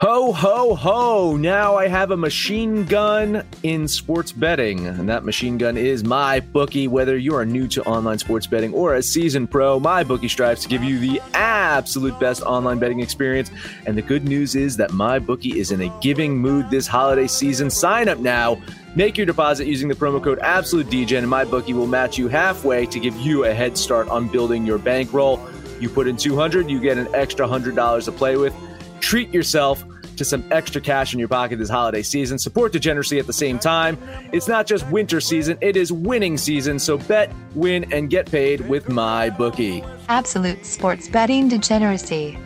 Ho, ho, ho! Now I have a machine gun in sports betting, and that machine gun is my bookie. Whether you are new to online sports betting or a seasoned pro, my bookie strives to give you the absolute best online betting experience. And the good news is that my bookie is in a giving mood this holiday season. Sign up now. Make your deposit using the promo code AbsoluteDGen, and my bookie will match you halfway to give you a head start on building your bankroll. You put in 200, you get an extra $100 to play with. Treat yourself to some extra cash in your pocket this holiday season. Support degeneracy at the same time. It's not just winter season, it is winning season. So bet, win, and get paid with my bookie. Absolute sports betting degeneracy.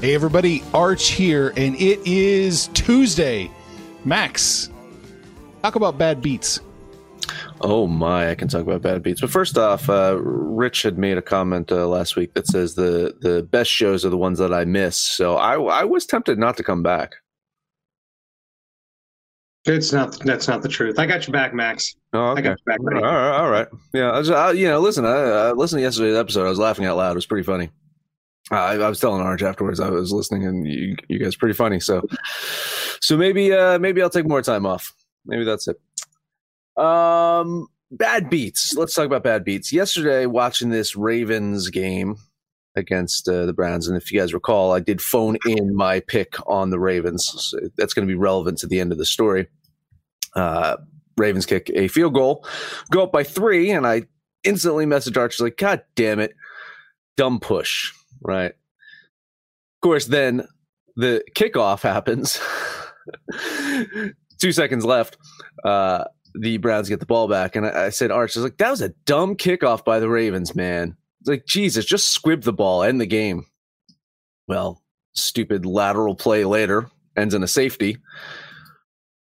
Hey, everybody, Arch here, and it is Tuesday. Max, talk about bad beats. Oh my, I can talk about bad beats. But first off, uh, Rich had made a comment uh, last week that says the the best shows are the ones that I miss. So I I was tempted not to come back. It's not. That's not the truth. I got your back, Max. Oh, okay. I got your back, buddy. All right, all right. Yeah, I was, I, you know, listen, I, I listened to yesterday's episode. I was laughing out loud. It was pretty funny. I, I was telling Orange afterwards. I was listening, and you, you guys pretty funny. So, so maybe, uh, maybe I'll take more time off. Maybe that's it. Um, bad beats. Let's talk about bad beats. Yesterday, watching this Ravens game against uh, the Browns, and if you guys recall, I did phone in my pick on the Ravens. So that's going to be relevant to the end of the story. Uh, Ravens kick a field goal, go up by three, and I instantly message Archer like, "God damn it, dumb push!" Right. Of course, then the kickoff happens. Two seconds left. Uh, the Browns get the ball back, and I, I said, "Arch, I was like, that was a dumb kickoff by the Ravens, man." It's like, Jesus, just squib the ball, end the game. Well, stupid lateral play later ends in a safety,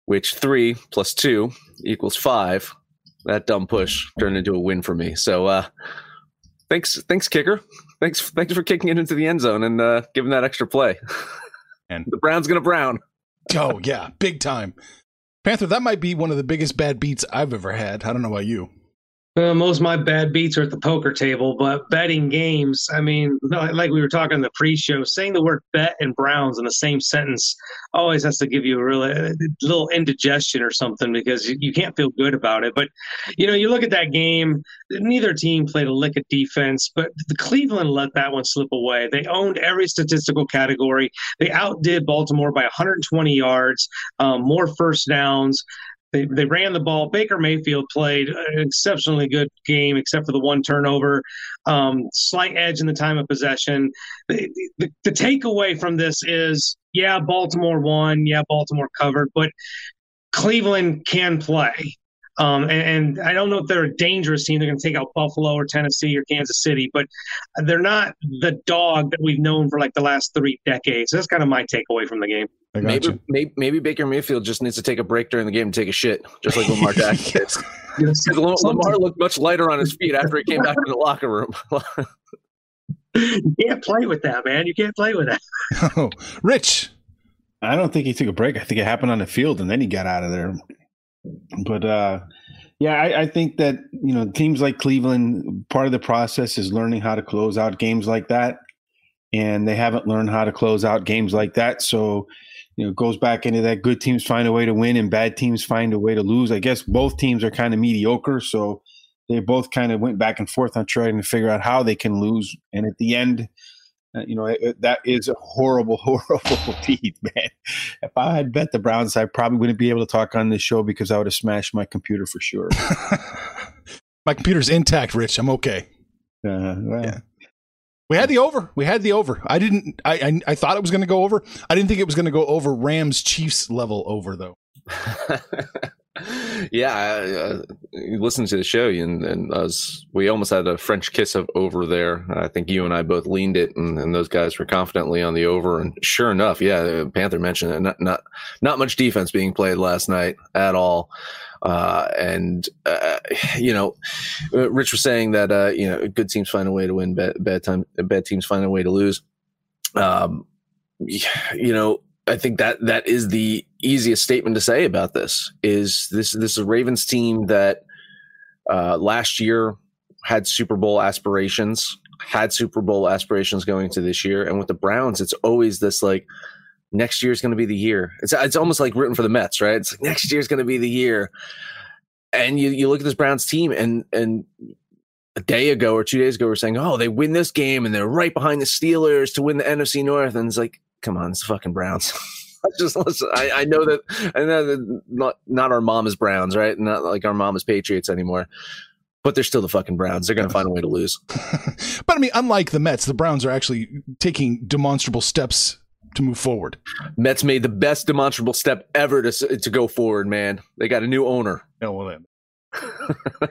which three plus two equals five. That dumb push turned into a win for me. So, uh, thanks, thanks, kicker. Thanks, thanks for kicking it into the end zone and uh, giving that extra play. And the Browns gonna brown. Oh yeah, big time. Panther, that might be one of the biggest bad beats I've ever had. I don't know about you. Uh, most of my bad beats are at the poker table, but betting games, I mean, like we were talking in the pre-show, saying the word bet and Browns in the same sentence always has to give you a really a little indigestion or something because you, you can't feel good about it. But you know, you look at that game, neither team played a lick of defense, but the Cleveland let that one slip away. They owned every statistical category. They outdid Baltimore by 120 yards, um, more first downs. They, they ran the ball. Baker Mayfield played an exceptionally good game, except for the one turnover. Um, slight edge in the time of possession. The, the, the takeaway from this is yeah, Baltimore won. Yeah, Baltimore covered, but Cleveland can play. Um, and, and, I don't know if they're a dangerous team. They're going to take out Buffalo or Tennessee or Kansas City, but they're not the dog that we've known for like the last three decades. That's kind of my takeaway from the game. Maybe, maybe, maybe Baker Mayfield just needs to take a break during the game and take a shit, just like Lamar Jackson did. Lamar looked much lighter on his feet after he came back in the locker room. you can't play with that, man. You can't play with that. Oh, Rich. I don't think he took a break. I think it happened on the field and then he got out of there. But uh, yeah, I, I, think that you know teams like Cleveland, part of the process is learning how to close out games like that, and they haven't learned how to close out games like that. So you know, goes back into that good teams find a way to win and bad teams find a way to lose. I guess both teams are kind of mediocre, so they both kind of went back and forth on trying to figure out how they can lose. And at the end, Uh, you know, it, that is a horrible, horrible beat, man. If I had bet the Browns, I probably wouldn't be able to talk on this show because I would have smashed my computer for sure. my computer's intact, Rich. I'm okay. Uh, well, Yeah. We had the over. We had the over. I didn't. I I, I thought it was going to go over. I didn't think it was going to go over Rams Chiefs level over though. yeah, uh, you listen to the show, and, and us, we almost had a French kiss of over there. I think you and I both leaned it, and, and those guys were confidently on the over. And sure enough, yeah, Panther mentioned it. Not not not much defense being played last night at all. Uh, and uh, you know, uh, Rich was saying that uh, you know good teams find a way to win, bad, bad time, bad teams find a way to lose. Um, you know, I think that that is the easiest statement to say about this. Is this this is a Ravens team that uh, last year had Super Bowl aspirations, had Super Bowl aspirations going to this year, and with the Browns, it's always this like next year is going to be the year. It's it's almost like rooting for the Mets, right? It's like next year is going to be the year, and you you look at this Browns team, and and a day ago or two days ago, we're saying, oh, they win this game, and they're right behind the Steelers to win the NFC North, and it's like, come on, it's the fucking Browns. Just listen. I, I know that I know that not not our mom is Browns, right? Not like our mom is Patriots anymore. But they're still the fucking Browns. They're going to find a way to lose. but I mean, unlike the Mets, the Browns are actually taking demonstrable steps to move forward. Mets made the best demonstrable step ever to to go forward. Man, they got a new owner. Oh well, then.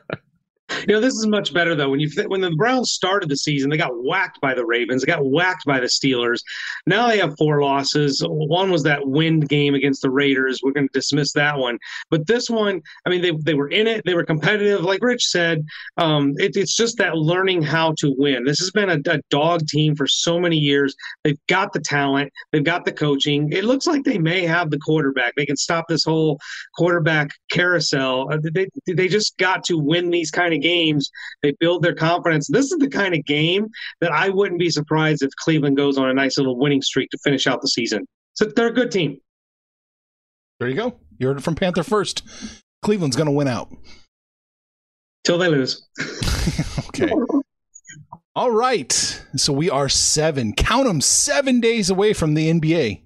You know, this is much better though. When you when the Browns started the season, they got whacked by the Ravens. They got whacked by the Steelers. Now they have four losses. One was that wind game against the Raiders. We're going to dismiss that one. But this one, I mean, they they were in it. They were competitive. Like Rich said, um, it, it's just that learning how to win. This has been a, a dog team for so many years. They've got the talent. They've got the coaching. It looks like they may have the quarterback. They can stop this whole quarterback carousel. Uh, They they just got to win these kind of games. Games, they build their confidence. This is the kind of game that I wouldn't be surprised if Cleveland goes on a nice little winning streak to finish out the season. So they're a good team. There you go. You heard it from Panther first. Cleveland's going to win out. Till they lose. okay. All right. So we are seven, count them, seven days away from the NBA.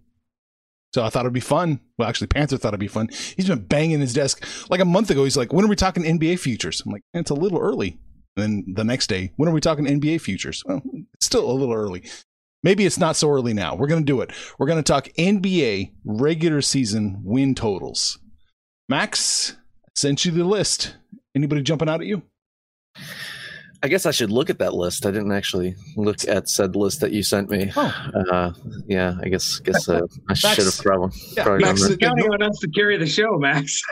So I thought it'd be fun. Well, actually, Panther thought it'd be fun. He's been banging his desk like a month ago. He's like, "When are we talking NBA futures?" I'm like, "It's a little early." And then the next day, "When are we talking NBA futures?" Well, it's still a little early. Maybe it's not so early now. We're to do it. We're to talk NBA regular season win totals. Max sent you the list. Anybody jumping out at you? I guess I should look at that list. I didn't actually look at said list that you sent me. Oh. Uh, yeah, I guess guess uh, I should have probably. Yeah, probably Max- that. Counting on us to carry the show, Max.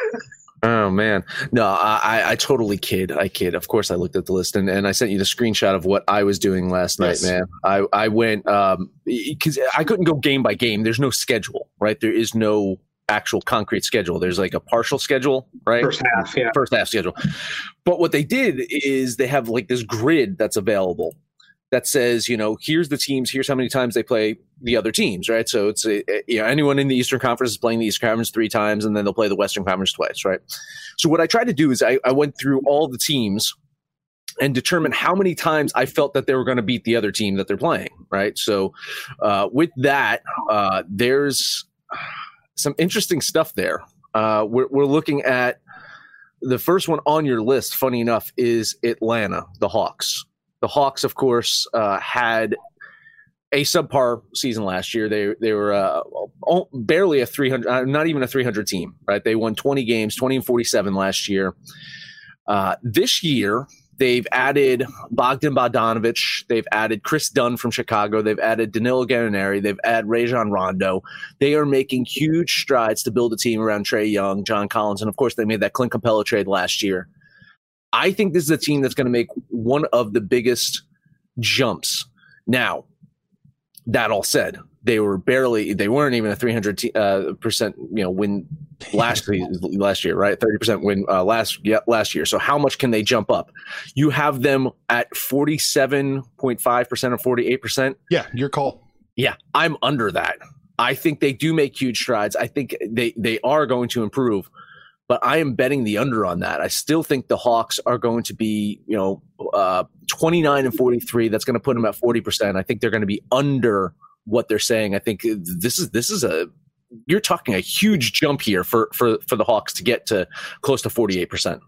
Oh man, no, I, I- I totally kid. I kid. Of course, I looked at the list and, and I sent you the screenshot of what I was doing last Yes. night, man. I I went um because I couldn't go game by game. There's no schedule, right? There is no actual concrete schedule. There's like a partial schedule, right? First half, yeah. first half schedule. But what they did is they have like this grid that's available that says, you know, here's the teams, here's how many times they play the other teams, right? So it's a, you know, anyone in the Eastern Conference is playing the Eastern Conference three times, and then they'll play the Western Conference twice, right? So what I tried to do is I, I went through all the teams and determine how many times I felt that they were going to beat the other team that they're playing, right? So uh, with that, uh, there's some interesting stuff there. Uh, we're, we're looking at the first one on your list, funny enough, is Atlanta, the Hawks. The Hawks, of course, uh, had a subpar season last year. They they were uh, barely a 300, uh, not even a 300 team, right? They won 20 games, 20 and 47 last year. Uh, this year, they've added Bogdan Bogdanovich. They've added Kris Dunn from Chicago. They've added Danilo Gallinari. They've added Rajon Rondo. They are making huge strides to build a team around Trae Young, John Collins, and of course, they made that Clint Capela trade last year. I think this is a team that's going to make one of the biggest jumps. Now, that all said, they were barely, they weren't even a 300 te- uh, percent, you know, win last last year, right? 30 percent win uh, last yeah, last year. So how much can they jump up? You have them at 47.5 percent or 48 percent. Yeah, your call. Yeah, I'm under that. I think they do make huge strides. I think they they are going to improve, but I am betting the under on that. I still think the Hawks are going to be, you know, uh, 29 and 43. That's going to put them at 40%. I think they're going to be under what they're saying. I think this is this is a you're talking a huge jump here for for for the Hawks to get to close to 48%.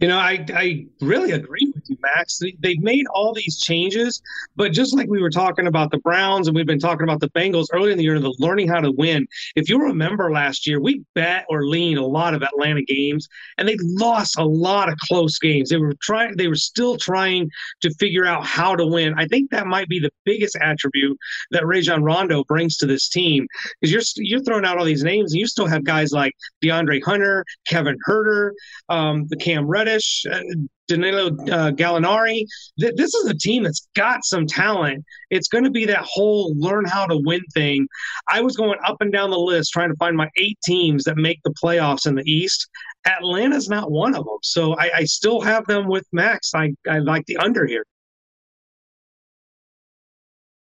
You know, I, I really agree with you, Max. They, they've made all these changes, but just like we were talking about the Browns and we've been talking about the Bengals earlier in the year, the learning how to win. If you remember last year, we bet or leaned a lot of Atlanta games, and they lost a lot of close games. They were trying, they were still trying to figure out how to win. I think that might be the biggest attribute that Rajon Rondo brings to this team because you're you're throwing out all these names, and you still have guys like DeAndre Hunter, Kevin Huerter, um, the Cam Reddish, uh, Danilo uh, Gallinari. Th- this is a team that's got some talent. It's going to be that whole learn how to win thing. I was going up and down the list trying to find my eight teams that make the playoffs in the East. Atlanta's not one of them. So I, I still have them with Max. I, I like the under here.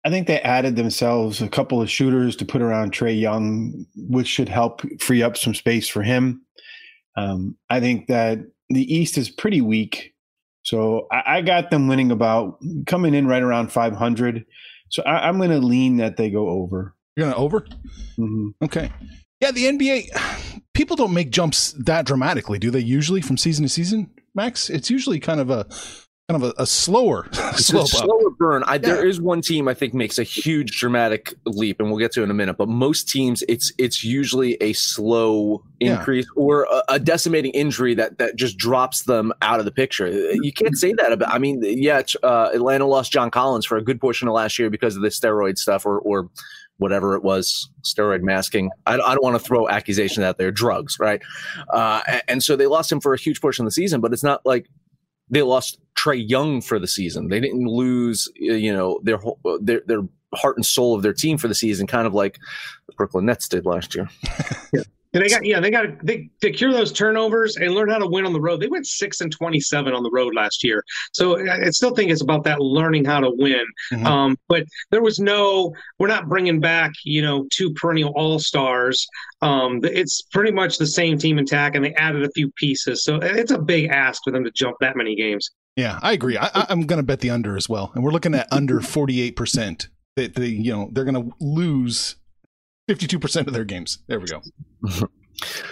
I think they added themselves a couple of shooters to put around Trae Young, which should help free up some space for him. Um, I think that the East is pretty weak. So I, I, got them winning about coming in right around 500. So I, am going to lean that they go over. You're going to over? Mm-hmm. Okay. Yeah, the NBA, people don't make jumps that dramatically, do they? Usually from season to season, Max. It's usually kind of a kind of a, a slower slow a slower burn. I, yeah. There is one team I think makes a huge dramatic leap, and we'll get to in a minute. But most teams, it's it's usually a slow increase yeah. or a, a, decimating injury that that just drops them out of the picture. You can't say that about. I mean, yeah, uh, Atlanta lost John Collins for a good portion of last year because of the steroid stuff, or or whatever it was, steroid masking. I, I don't want to throw accusations out there, drugs, right? Uh, and, and so they lost him for a huge portion of the season, but it's not like they lost Trae Young for the season. They didn't lose, uh, you know, their uh, their their heart and soul of their team for the season, kind of like the Brooklyn Nets did last year. yeah. And they got yeah they got to they, they cure those turnovers and learn how to win on the road. They went six and twenty seven on the road last year, so I still think it's about that learning how to win. Mm-hmm. Um, but there was no we're not bringing back you know two perennial all stars. Um, it's pretty much the same team intact, and they added a few pieces. So it's a big ask for them to jump that many games. Yeah, I agree. I, am going to bet the under as well, and we're looking at under forty eight percent. That they you know they're going to lose 52% of their games. There we go.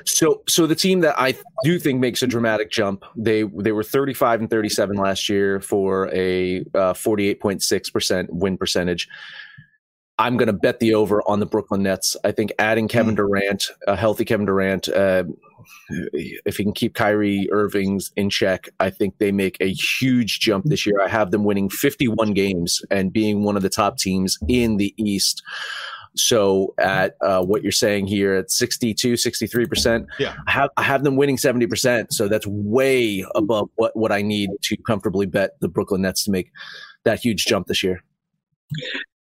So, so the team that I do think makes a dramatic jump, they they were 35 and 37 last year for a uh, 48.6% win percentage. I'm going to bet the over on the Brooklyn Nets. I think adding Kevin mm. Durant, a healthy Kevin Durant, uh, if he can keep Kyrie Irving's in check, I think they make a huge jump this year. I have them winning 51 games and being one of the top teams in the East. So at uh, what you're saying here at 62, 63%, yeah. I have, I have them winning 70%. So that's way above what, what I need to comfortably bet the Brooklyn Nets to make that huge jump this year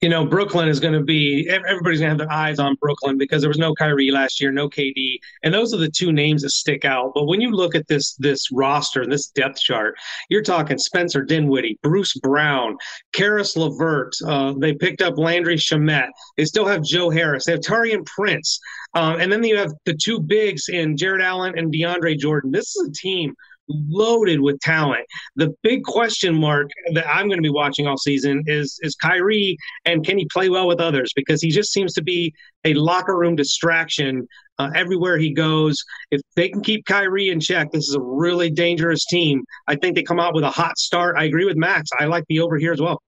you know, Brooklyn is going to be everybody's going to have their eyes on Brooklyn because there was no Kyrie last year, no KD, and those are the two names that stick out. But when you look at this this roster and this depth chart, you're talking Spencer Dinwiddie, Bruce Brown, Caris LeVert. Uh, they picked up Landry Shamet. They still have Joe Harris. They have Taurean Prince, um, and then you have the two bigs in Jarrett Allen and DeAndre Jordan. This is a team loaded with talent. The big question mark that I'm going to be watching all season is is Kyrie and can he play well with others because he just seems to be a locker room distraction uh, everywhere he goes. If they can keep Kyrie in check, this is a really dangerous team. I think they come out with a hot start. I agree with Max. I like the over here as well.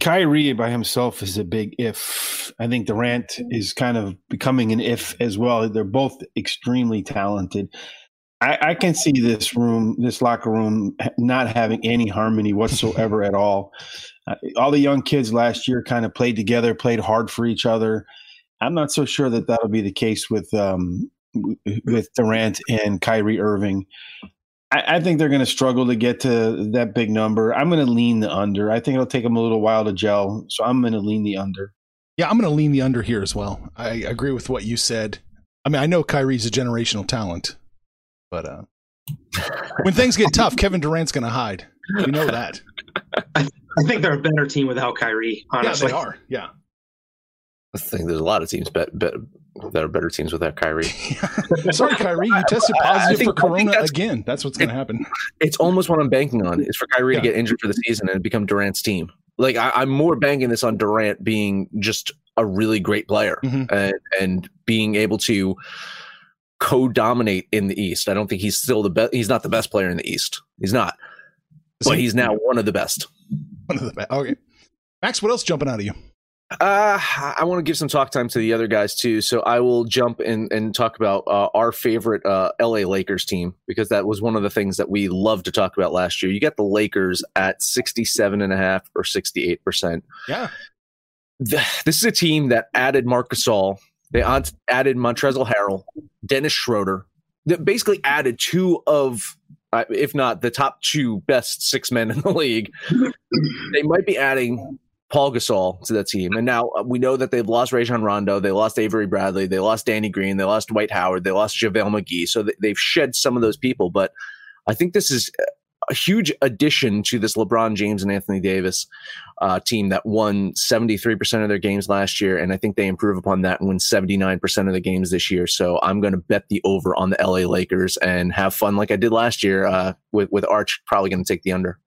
Kyrie by himself is a big if. I think Durant is kind of becoming an if as well. They're both extremely talented. I, I can see this room, this locker room, not having any harmony whatsoever at all. Uh, all the young kids last year kind of played together, played hard for each other. I'm not so sure that that'll be the case with um, with Durant and Kyrie Irving. I, I think they're going to struggle to get to that big number. I'm going to lean the under. I think it'll take them a little while to gel, so I'm going to lean the under. Yeah, I'm going to lean the under here as well. I agree with what you said. I mean, I know Kyrie's a generational talent, but uh, when things get tough, Kevin Durant's going to hide. We know that. I, think they're a better team without Kyrie. Honestly, yeah, they are. Yeah, I think there's a lot of teams bet, bet that are better teams without Kyrie. Sorry, Kyrie, you tested positive think- for Corona that's- again. That's what's going to happen. It's almost what I'm banking on is for Kyrie Yeah. to get injured for the season and become Durant's team. Like I, I'm more banking this on Durant being just a really great player Mhm. and and being able to co-dominate in the East. I don't think he's still the best. He's not the best player in the East. He's not, So- but he's now one of the best. One of the best. Okay, Max, what else jumping out of you? Uh, I want to give some talk time to the other guys too. So I will jump in and talk about uh, our favorite uh, LA Lakers team because that was one of the things that we loved to talk about last year. You got the Lakers at 67 and a half or 68%. Yeah, The- This is a team that added Marc Gasol. They added Montrezl Harrell, Dennis Schroeder. That basically added two of, uh, if not the top two best six men in the league. they might be adding Paul Gasol to that team. And now uh, we know that they've lost Rajon Rondo, they lost Avery Bradley, they lost Danny Green, they lost Dwight Howard, they lost JaVale McGee. So they've shed some of those people. But I think this is a huge addition to this LeBron James and Anthony Davis uh, team that won 73% of their games last year. And I think they improve upon that and win 79% of the games this year. So I'm going to bet the over on the LA Lakers and have fun like I did last year uh, with, with Arch, probably going to take the under.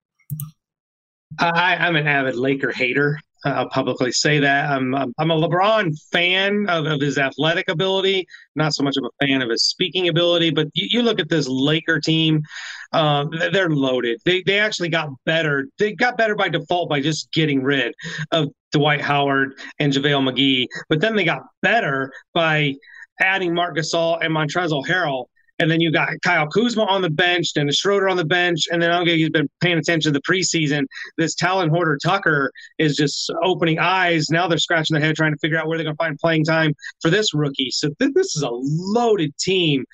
I, I'm an avid Laker hater. Uh, I'll publicly say that. I'm I'm I'm a LeBron fan of, of his athletic ability, not so much of a fan of his speaking ability. But you, you look at this Laker team, th- they're loaded. They they actually got better. They got better by default by just getting rid of Dwight Howard and JaVale McGee. But then they got better by adding Marc Gasol and Montrezl Harrell. And then you got Kyle Kuzma on the bench, Dennis Schroeder on the bench, and then I don't he's been paying attention to the preseason. This Talen Horton-Tucker is just opening eyes. Now they're scratching their head trying to figure out where they're going to find playing time for this rookie. So th- this is a loaded team.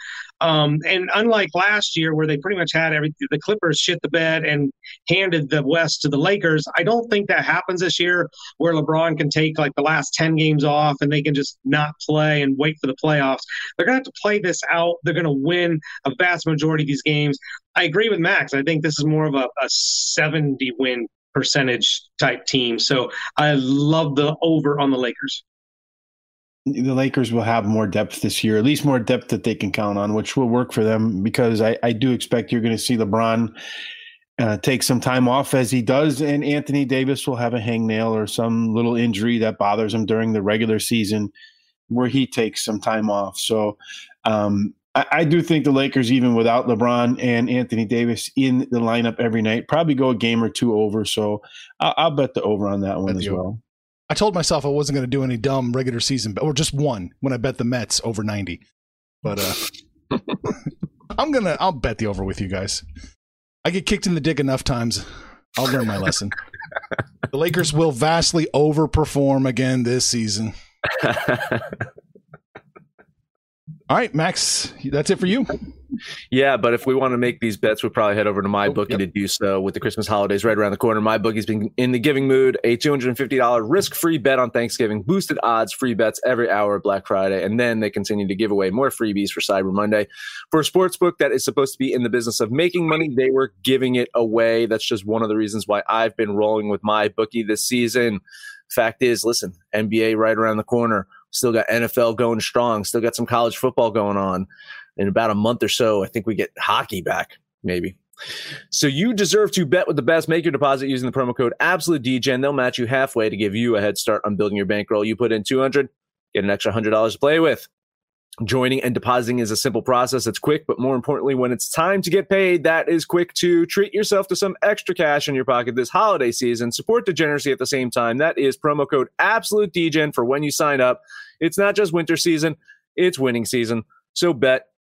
Um, and unlike last year, where they pretty much had everything, the Clippers shit the bed and handed the West to the Lakers. I don't think that happens this year, where LeBron can take like the last ten games off and they can just not play and wait for the playoffs. They're to have to play this out. They're to win a vast majority of these games. I agree with Max. I think this is more of a, a 70 win percentage type team. So I love the over on the Lakers. The Lakers will have more depth this year, at least more depth that they can count on, which will work for them because I, I do expect you're going to see LeBron uh, take some time off as he does, and Anthony Davis will have a hangnail or some little injury that bothers him during the regular season where he takes some time off. So um, I, I do think the Lakers, even without LeBron and Anthony Davis in the lineup every night, probably go a game or two over. So I'll, I'll bet the over on that one as well. I told myself I wasn't going to do any dumb regular season, or just one when I bet the Mets over ninety. But uh, I'm gonna I'll bet the over with you guys. I get kicked in the dick enough times. I'll learn my lesson. The Lakers will vastly overperform again this season. All right, Max, that's it for you. Yeah, but if we want to make these bets, we'll probably head over to my oh, bookie yep. to do so. With the Christmas holidays right around the corner, my bookie's been in the giving mood. A two hundred and fifty dollar risk free bet on Thanksgiving, boosted odds, free bets every hour of Black Friday, and then they continue to give away more freebies for Cyber Monday. For a sports book that is supposed to be in the business of making money, they were giving it away. That's just one of the reasons why I've been rolling with my bookie this season. Fact is, listen, NBA right around the corner. Still got NFL going strong. Still got some college football going on in about a month or so, I think we get hockey back, maybe. So you deserve to bet with the best. Make your deposit using the promo code Absolute DGen. They'll match you halfway to give you a head start on building your bankroll. You put in 200, get an extra $100 to play with. Joining and depositing is a simple process. It's quick, but more importantly, when it's time to get paid, that is quick to treat yourself to some extra cash in your pocket this holiday season. Support degeneracy at the same time. That is promo code Absolute DGen for when you sign up. It's not just winter season, it's winning season. So bet,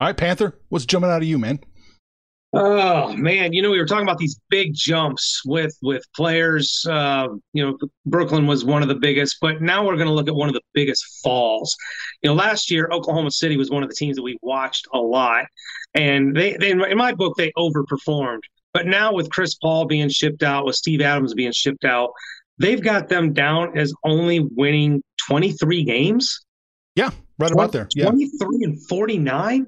All right, Panther, what's jumping out of you, man? Oh man, you know we were talking about these big jumps with with players. Uh, you know, Brooklyn was one of the biggest, but now we're going to look at one of the biggest falls. You know, last year Oklahoma City was one of the teams that we watched a lot, and they, they in my book they overperformed. But now with Chris Paul being shipped out, with Steve Adams being shipped out, they've got them down as only winning 23 games. Yeah, right about there. Yeah. 23 and 49?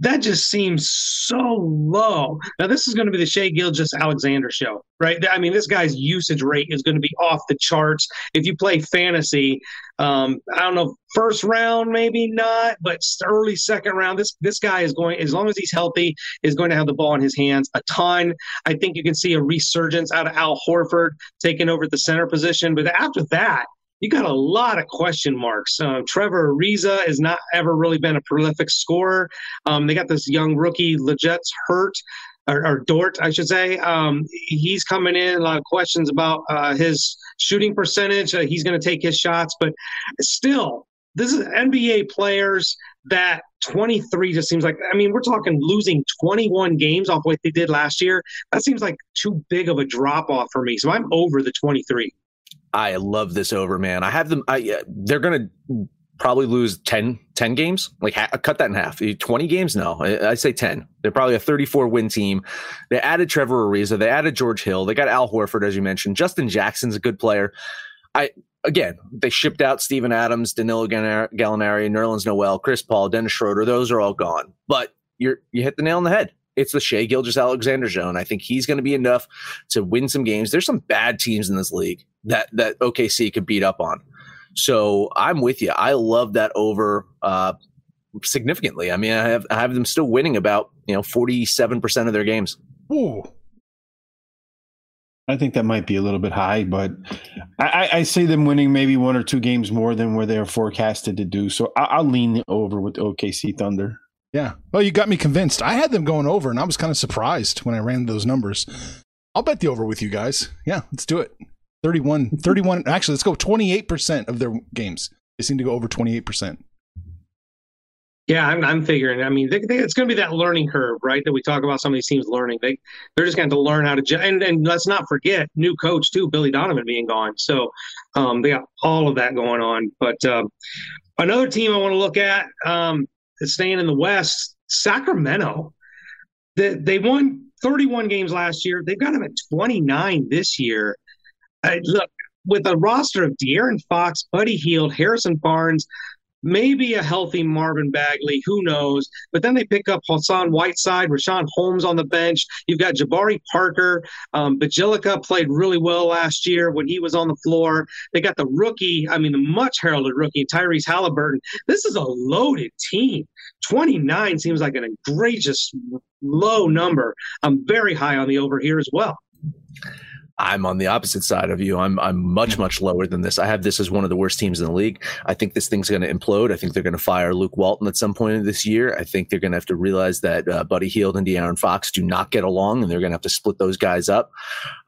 That just seems so low. Now, this is going to be the Shai Gilgeous-Alexander show, right? I mean, this guy's usage rate is going to be off the charts. If you play fantasy, um, I don't know, first round, maybe not, but early second round, this this guy is going, as long as he's healthy, is going to have the ball in his hands a ton. I think you can see a resurgence out of Al Horford taking over the center position. But after that, you got a lot of question marks. Uh, Trevor Ariza has not ever really been a prolific scorer. Um, they got this young rookie, Leget's hurt. Or, or, Dort, I should say. Um, he's coming in. A lot of questions about uh, his shooting percentage. Uh, he's going to take his shots, but still, this is NBA players that 23 just seems like. I mean, we're talking losing 21 games off what they did last year. That seems like too big of a drop off for me. So I'm over the 23. I love this over, man. I have them. I uh, they're gonna probably lose 10, 10 games. Like ha- cut that in half. Eh, twenty games? No, I, I, say ten. They're probably a thirty-four win team. They added Trevor Ariza. They added George Hill. They got Al Horford, as you mentioned. Justin Jackson's a good player. I again, they shipped out Steven Adams, Danilo Gallinari, Nerlens Noel, Chris Paul, Dennis Schroeder. Those are all gone. But you're you hit the nail on the head it's the Shai Gilgeous-Alexander zone. I think he's going to be enough to win some games. There's some bad teams in this league that that OKC could beat up on. So I'm with you. I love that over uh, significantly. I mean, I have I have them still winning about you know 47 percent of their games. Ooh. I think that might be a little bit high, but I, I see them winning maybe one or two games more than where they're forecasted to do. So I, will lean over with OKC Thunder. Yeah. Well, you got me convinced. I had them going over, and I was kind of surprised when I ran those numbers. I'll bet the over with you guys. Yeah, let's do it. 31, 31. Actually, let's go 28% of their games. They seem to go over 28%. Yeah, I'm, I'm figuring. I mean, they, they, it's going to be that learning curve, right? That we talk about. Some of these teams learning. They they're just going to learn how to. And and let's not forget new coach too, Billy Donovan being gone. So um, they got all of that going on. But um, another team I want to look at. Um, staying in the West, Sacramento. They, they won 31 games last year. They've got them at 29 this year. Uh, look, with a roster of De'Aaron Fox, Buddy Hield, Harrison Barnes, maybe a healthy Marvin Bagley, who knows? But then they pick up Hassan Whiteside, Richaun Holmes on the bench. You've got Jabari Parker. Um, Bjelica played really well last year when he was on the floor. They got the rookie, I mean, the much heralded rookie, Tyrese Halliburton. This is a loaded team. 29 seems like an egregious low number. I'm very high on the over here as well. I'm on the opposite side of you. I'm I'm much much lower than this. I have this as one of the worst teams in the league. I think this thing's going to implode. I think they're going to fire Luke Walton at some point in this year. I think they're going to have to realize that uh, Buddy Hield and De'Aaron Fox do not get along, and they're going to have to split those guys up.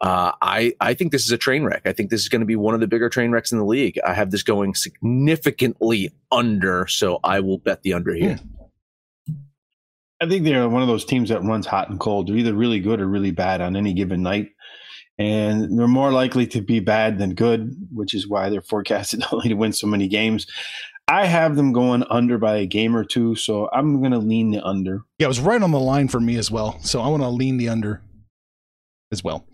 Uh, I I think this is a train wreck. I think this is going to be one of the bigger train wrecks in the league. I have this going significantly under, so I will bet the under here. I think they're one of those teams that runs hot and cold. They're either really good or really bad on any given night and they're more likely to be bad than good, which is why they're forecasted only to win so many games. I have them going under by a game or two, so I'm going to lean the under. Yeah, it was right on the line for me as well. So I want to lean the under as well.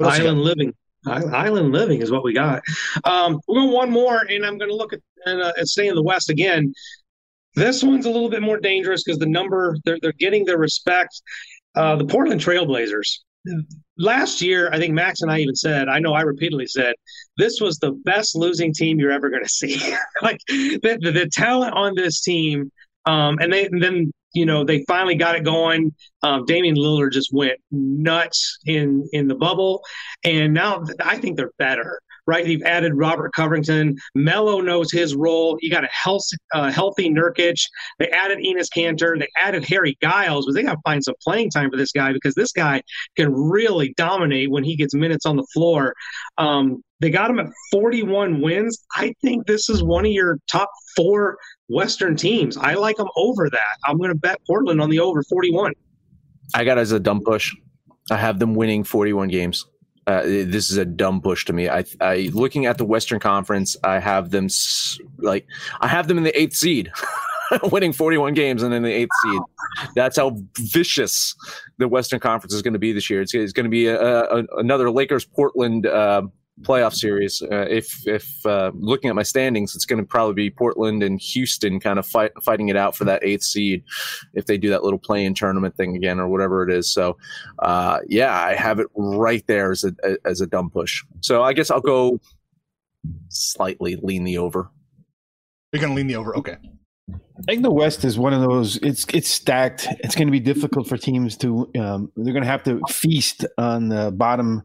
Island living. Island living is what we got. Um, we're going one more, and I'm going to look at and, uh, and stay in the West again. This one's a little bit more dangerous because the number they're they're getting their respect. Uh, the Portland Trailblazers last year, I think Max and I even said, I know I repeatedly said, this was the best losing team you're ever going to see. like the, the, the, talent on this team. Um, and they and then you know they finally got it going. Um, Damian Lillard just went nuts in in the bubble, and now I think they're better right? You've added Robert Covington. Melo knows his role. You got a health, uh, healthy Nurkic. They added Enes Kanter. They added Harry Giles, but they got to find some playing time for this guy because this guy can really dominate when he gets minutes on the floor. Um, they got him at 41 wins. I think this is one of your top four Western teams. I like them over that. I'm going to bet Portland on the over 41. I got as a dumb push. I have them winning 41 games. Uh, this is a dumb push to me. I, I, looking at the Western Conference, I have them like I have them in the eighth seed, winning 41 games and in the eighth seed. That's how vicious the Western Conference is going to be this year. It's, it's going to be a, a, another Lakers Portland uh, playoff series. Uh, if if uh, looking at my standings, it's going to probably be Portland and Houston kind of fight, fighting it out for that eighth seed if they do that little play-in tournament thing again or whatever it is. So, uh, yeah, I have it right there as a as a dumb push. So I guess I'll go slightly lean the over. You're going to lean the over, okay. I think the West is one of those. It's it's stacked. It's going to be difficult for teams to. Um, they're going to have to feast on the bottom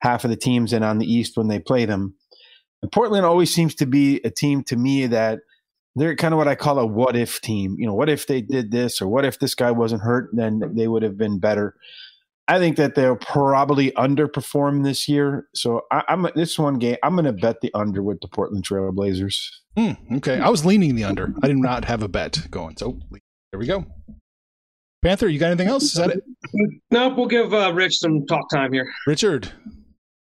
half of the teams and on the East when they play them. And Portland always seems to be a team to me that they're kind of what I call a what if team. You know, what if they did this or what if this guy wasn't hurt, then they would have been better. I think that they'll probably underperform this year. So I, am this one game. I'm going to bet the under with the Portland Trailblazers. Mm, okay, I was leaning the under. I did not have a bet going. So there we go. Panther, you got anything else? Is that it? Nope. We'll give uh, Rich some talk time here. Richard,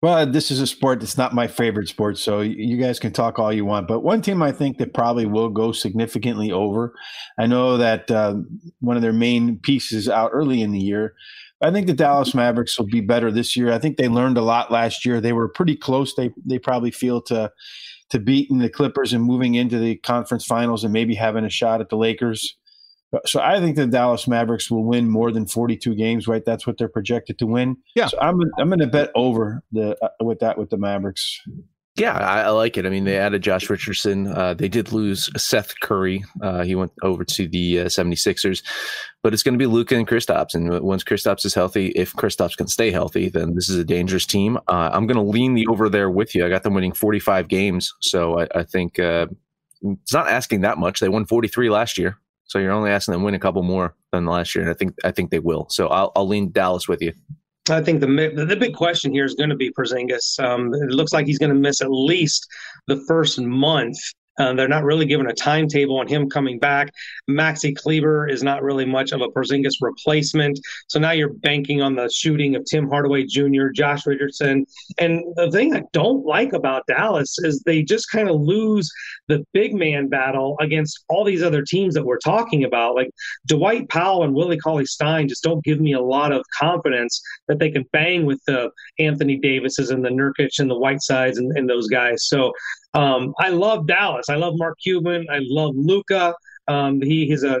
well, this is a sport that's not my favorite sport, so you guys can talk all you want. But one team I think that probably will go significantly over. I know that uh, one of their main pieces out early in the year. I think the Dallas Mavericks will be better this year. I think they learned a lot last year. They were pretty close. They they probably feel to to beating the Clippers and moving into the conference finals and maybe having a shot at the Lakers. So I think the Dallas Mavericks will win more than 42 games, right? That's what they're projected to win. Yeah. So I'm I'm going to bet over the uh, with that with the Mavericks. Yeah, I, I, like it. I mean, they added Josh Richardson. Uh, they did lose Seth Curry. Uh, he went over to the uh, 76ers, but it's going to be Luka and Kristaps. And once Kristaps is healthy, if Kristaps can stay healthy, then this is a dangerous team. Uh, I'm going to lean the over there with you. I got them winning 45 games. So I, I think uh, it's not asking that much. They won 43 last year. So you're only asking them to win a couple more than last year, and I think I think they will. So I'll, I'll lean Dallas with you. I think the the big question here is going to be Porzingis. Um, it looks like he's going to miss at least the first month uh, they're not really given a timetable on him coming back. Maxi Kleber is not really much of a Porzingis replacement. So now you're banking on the shooting of Tim Hardaway Jr., Josh Richardson. And the thing I don't like about Dallas is they just kind of lose the big man battle against all these other teams that we're talking about. Like Dwight Powell and Willie Cauley Stein just don't give me a lot of confidence that they can bang with the Anthony Davises and the Nurkic and the Whitesides and, and those guys. So um, I love Dallas. I love Mark Cuban. I love Luka. Um, he is a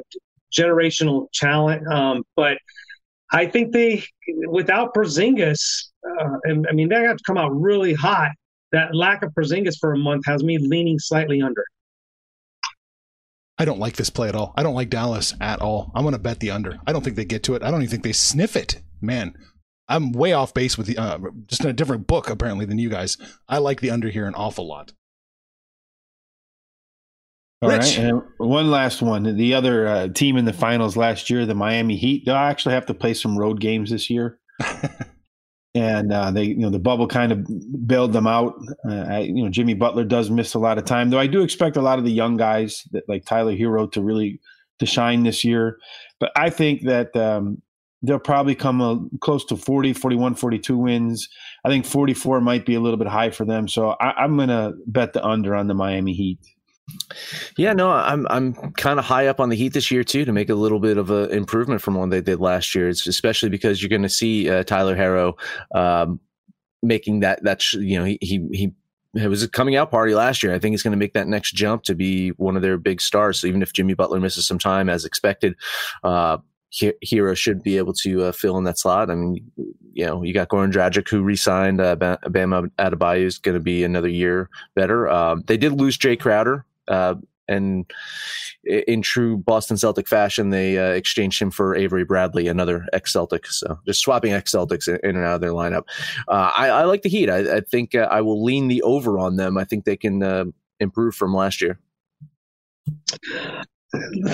generational talent. Um, but I think they, without Porzingis, uh, and I mean, they have to come out really hot. That lack of Porzingis for a month has me leaning slightly under. I don't like this play at all. I don't like Dallas at all. I'm going to bet the under. I don't think they get to it. I don't even think they sniff it. Man, I'm way off base with the uh, just in a different book apparently than you guys. I like the under here an awful lot. All Rich. right, and one last one. The other uh, team in the finals last year, the Miami Heat, they'll actually have to play some road games this year. and uh, they, you know, the bubble kind of bailed them out. Uh, I, you know, Jimmy Butler does miss a lot of time, though. I do expect a lot of the young guys, that, like Tyler Herro, to really to shine this year. But I think that um, they'll probably come a, close to 40, 41, 42 wins. I think 44 might be a little bit high for them. So I, I'm going to bet the under on the Miami Heat. Yeah, no, I'm I'm kind of high up on the Heat this year too to make a little bit of an improvement from what they did last year. It's especially because you're going to see uh, Tyler Herro um, making that that you know he he he it was a coming out party last year. I think he's going to make that next jump to be one of their big stars. So even if Jimmy Butler misses some time as expected, uh, Herro should be able to uh, fill in that slot. I mean, you know, you got Goran Dragic who re-signed. Uh, Bam Adebayo is going to be another year better. Um, they did lose Jae Crowder, uh, and in true Boston Celtic fashion, they uh, exchanged him for Avery Bradley, another ex Celtic. So just swapping ex Celtics in and out of their lineup. Uh, I, I, like the Heat. I, I think uh, I will lean the over on them. I think they can uh, improve from last year.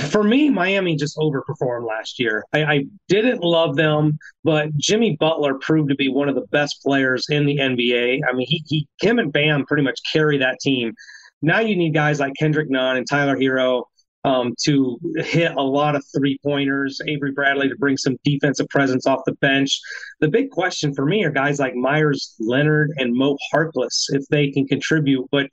For me, Miami just overperformed last year. I, I didn't love them, but Jimmy Butler proved to be one of the best players in the NBA. I mean, he, he him and Bam pretty much carry that team. Now you need guys like Kendrick Nunn and Tyler Herro um, to hit a lot of three pointers, Avery Bradley to bring some defensive presence off the bench. The big question for me are guys like Meyers Leonard and Mo Harkless, if they can contribute. But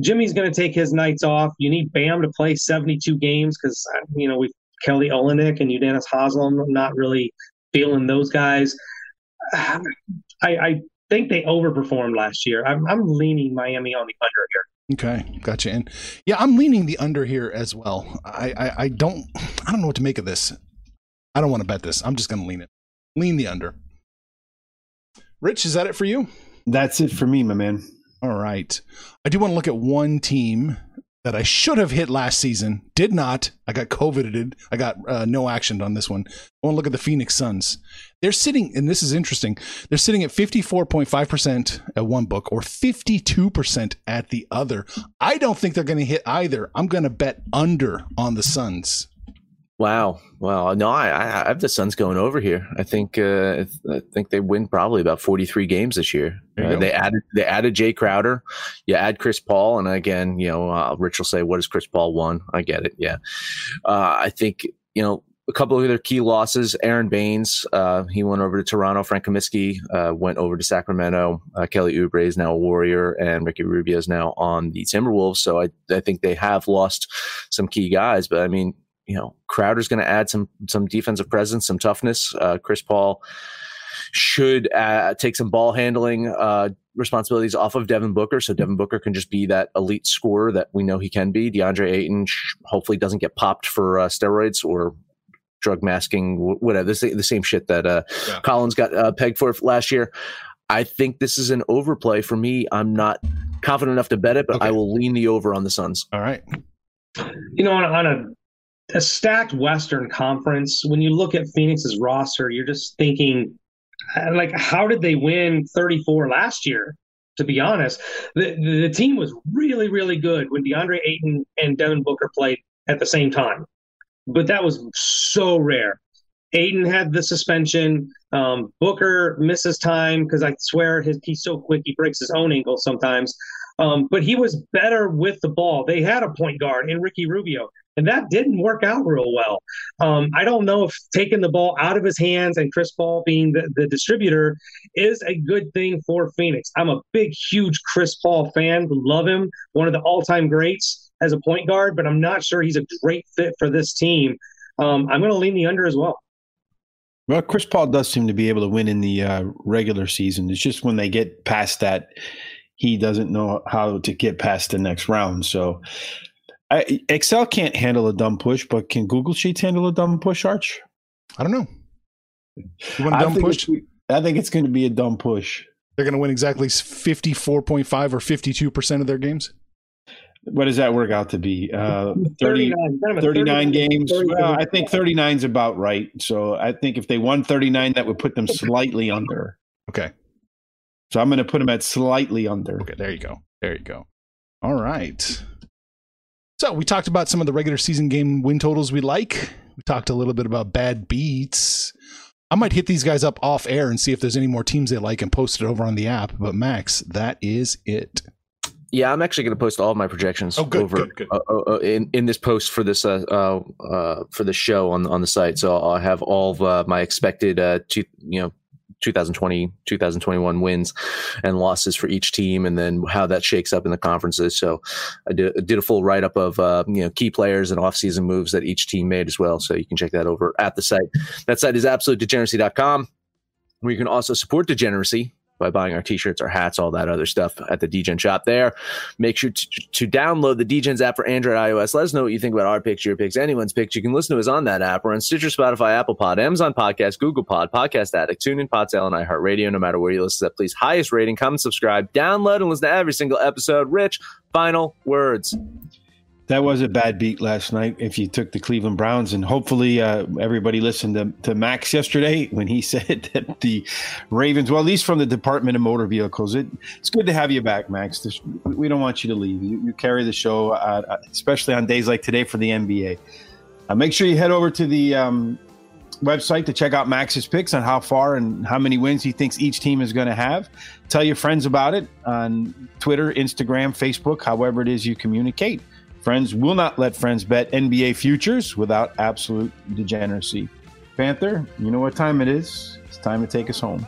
Jimmy's going to take his nights off. You need Bam to play 72 games because, you know, we've Kelly Olynyk and Udonis Haslem, not really feeling those guys. I, I think they overperformed last year. I'm, I'm leaning Miami on the under here. Okay, gotcha. And yeah, I'm leaning the under here as well. I, I, I don't I don't know what to make of this. I don't want to bet this. I'm just going to lean it. Lean the under. Rich, is that it for you? That's it for me, my man. All right. I do want to look at one team that I should have hit last season. Did not. I got coveted. I got uh, no action on this one. I want to look at the Phoenix Suns. They're sitting, and this is interesting. They're sitting at 54.5% at one book or 52% at the other. I don't think they're going to hit either. I'm going to bet under on the Suns. Wow. Well, no, I, I have the Suns going over here. I think uh, I think they win probably about 43 games this year. Uh, they added they added Jae Crowder. You add Chris Paul, and again, you know, uh, Rich will say, "What has Chris Paul won?" I get it. Yeah, uh, I think you know a couple of other key losses. Aron Baynes, uh, he went over to Toronto. Frank Kaminsky uh, went over to Sacramento. Uh, Kelly Oubre is now a Warrior, and Ricky Rubio is now on the Timberwolves. So I, I think they have lost some key guys. But I mean, you know, Crowder's going to add some some defensive presence, some toughness. Uh, Chris Paul should uh, take some ball handling uh, responsibilities off of Devin Booker, so Devin Booker can just be that elite scorer that we know he can be. DeAndre Ayton hopefully doesn't get popped for uh, steroids or drug masking, whatever. The, the same shit that uh, yeah. Collins got uh, pegged for last year. I think this is an overplay for me. I'm not confident enough to bet it, but okay. I will lean the over on the Suns. All right. You know, on, on a a stacked Western Conference, when you look at Phoenix's roster, you're just thinking, like, how did they win 34 last year? To be honest, the, the team was really, really good when DeAndre Ayton and Devin Booker played at the same time, but that was so rare. Ayton had the suspension. Um, Booker misses time because I swear his, he's so quick he breaks his own ankle sometimes. Um, but he was better with the ball. They had a point guard in Ricky Rubio and that didn't work out real well. Um, I don't know if taking the ball out of his hands and Chris Paul being the, the distributor is a good thing for Phoenix. I'm a big, huge Chris Paul fan, love him, one of the all time greats as a point guard, but I'm not sure he's a great fit for this team. Um, I'm going to lean the under as well. Well, Chris Paul does seem to be able to win in the uh, regular season. It's just when they get past that, he doesn't know how to get past the next round. So I, Excel can't handle a dumb push, but can Google Sheets handle a dumb push, Arch? I don't know. You want a dumb I push? I think it's going to be a dumb push. They're going to win exactly 54.5 or 52% of their games? What does that work out to be? Uh, 30, 39, 39 games? Well, I think 39 is about right. So I think if they won 39, that would put them slightly under. Okay. So I'm going to put them at slightly under. Okay, there you go. There you go. All right. So we talked about some of the regular season game win totals we like. We talked a little bit about bad beats. I might hit these guys up off air and see if there's any more teams they like and post it over on the app. But Max, that is it. Yeah, I'm actually going to post all of my projections Oh, good, over good, good. Uh, uh, in in this post for this uh, uh, uh for the show on on the site. So I'll have all of uh, my expected uh two, you know 2020 2021 wins and losses for each team and then how that shakes up in the conferences. So i did, did a full write-up of uh, you know key players and off-season moves that each team made as well. So you can check that over at the site. That site is absolutedegeneracy.com where you can also support degeneracy by buying our t-shirts, our hats, all that other stuff at the Degen shop there. Make sure to, to download the Degens app for Android, iOS. Let us know what you think about our picks, your picks, anyone's picks. You can listen to us on that app. We're on Stitcher, Spotify, Apple Pod, Amazon Podcast, Google Pod, Podcast Addict, TuneIn, Podtail, and iHeartRadio. No matter where you listen to that, please highest rating, comment, subscribe, download, and listen to every single episode. Rich, final words. That was a bad beat last night. If you took the Cleveland Browns, and hopefully uh, everybody listened to, to Max yesterday when he said that the Ravens, well, at least from the Department of Motor Vehicles, it, it's good to have you back, Max. This, we don't want you to leave. You, you carry the show, uh, especially on days like today for the NBA. Uh, make sure you head over to the um, website to check out Max's picks on how far and how many wins he thinks each team is going to have. Tell your friends about it on Twitter, Instagram, Facebook, however it is you communicate. Friends will not let friends bet NBA futures without absolute degeneracy. Panther, you know what time it is. It's time to take us home.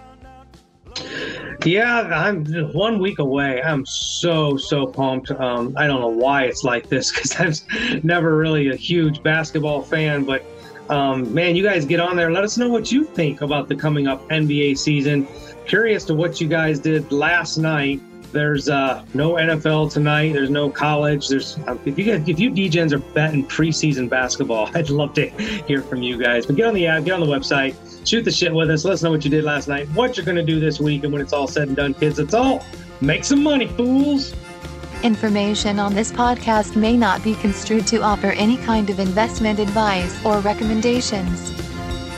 Yeah, I'm one week away. I'm so so pumped. Um, I don't know why it's like this because I'm never really a huge basketball fan, but um, man, you guys get on there. Let us know what you think about the coming up NBA season. Curious to what you guys did last night. There's uh, no NFL tonight. There's no college. There's um, if you guys, if you Degens are betting preseason basketball, I'd love to hear from you guys. But get on the app, get on the website, shoot the shit with us. Let us know what you did last night, what you're gonna do this week, and when it's all said and done, kids, it's all make some money, fools. Information on this podcast may not be construed to offer any kind of investment advice or recommendations.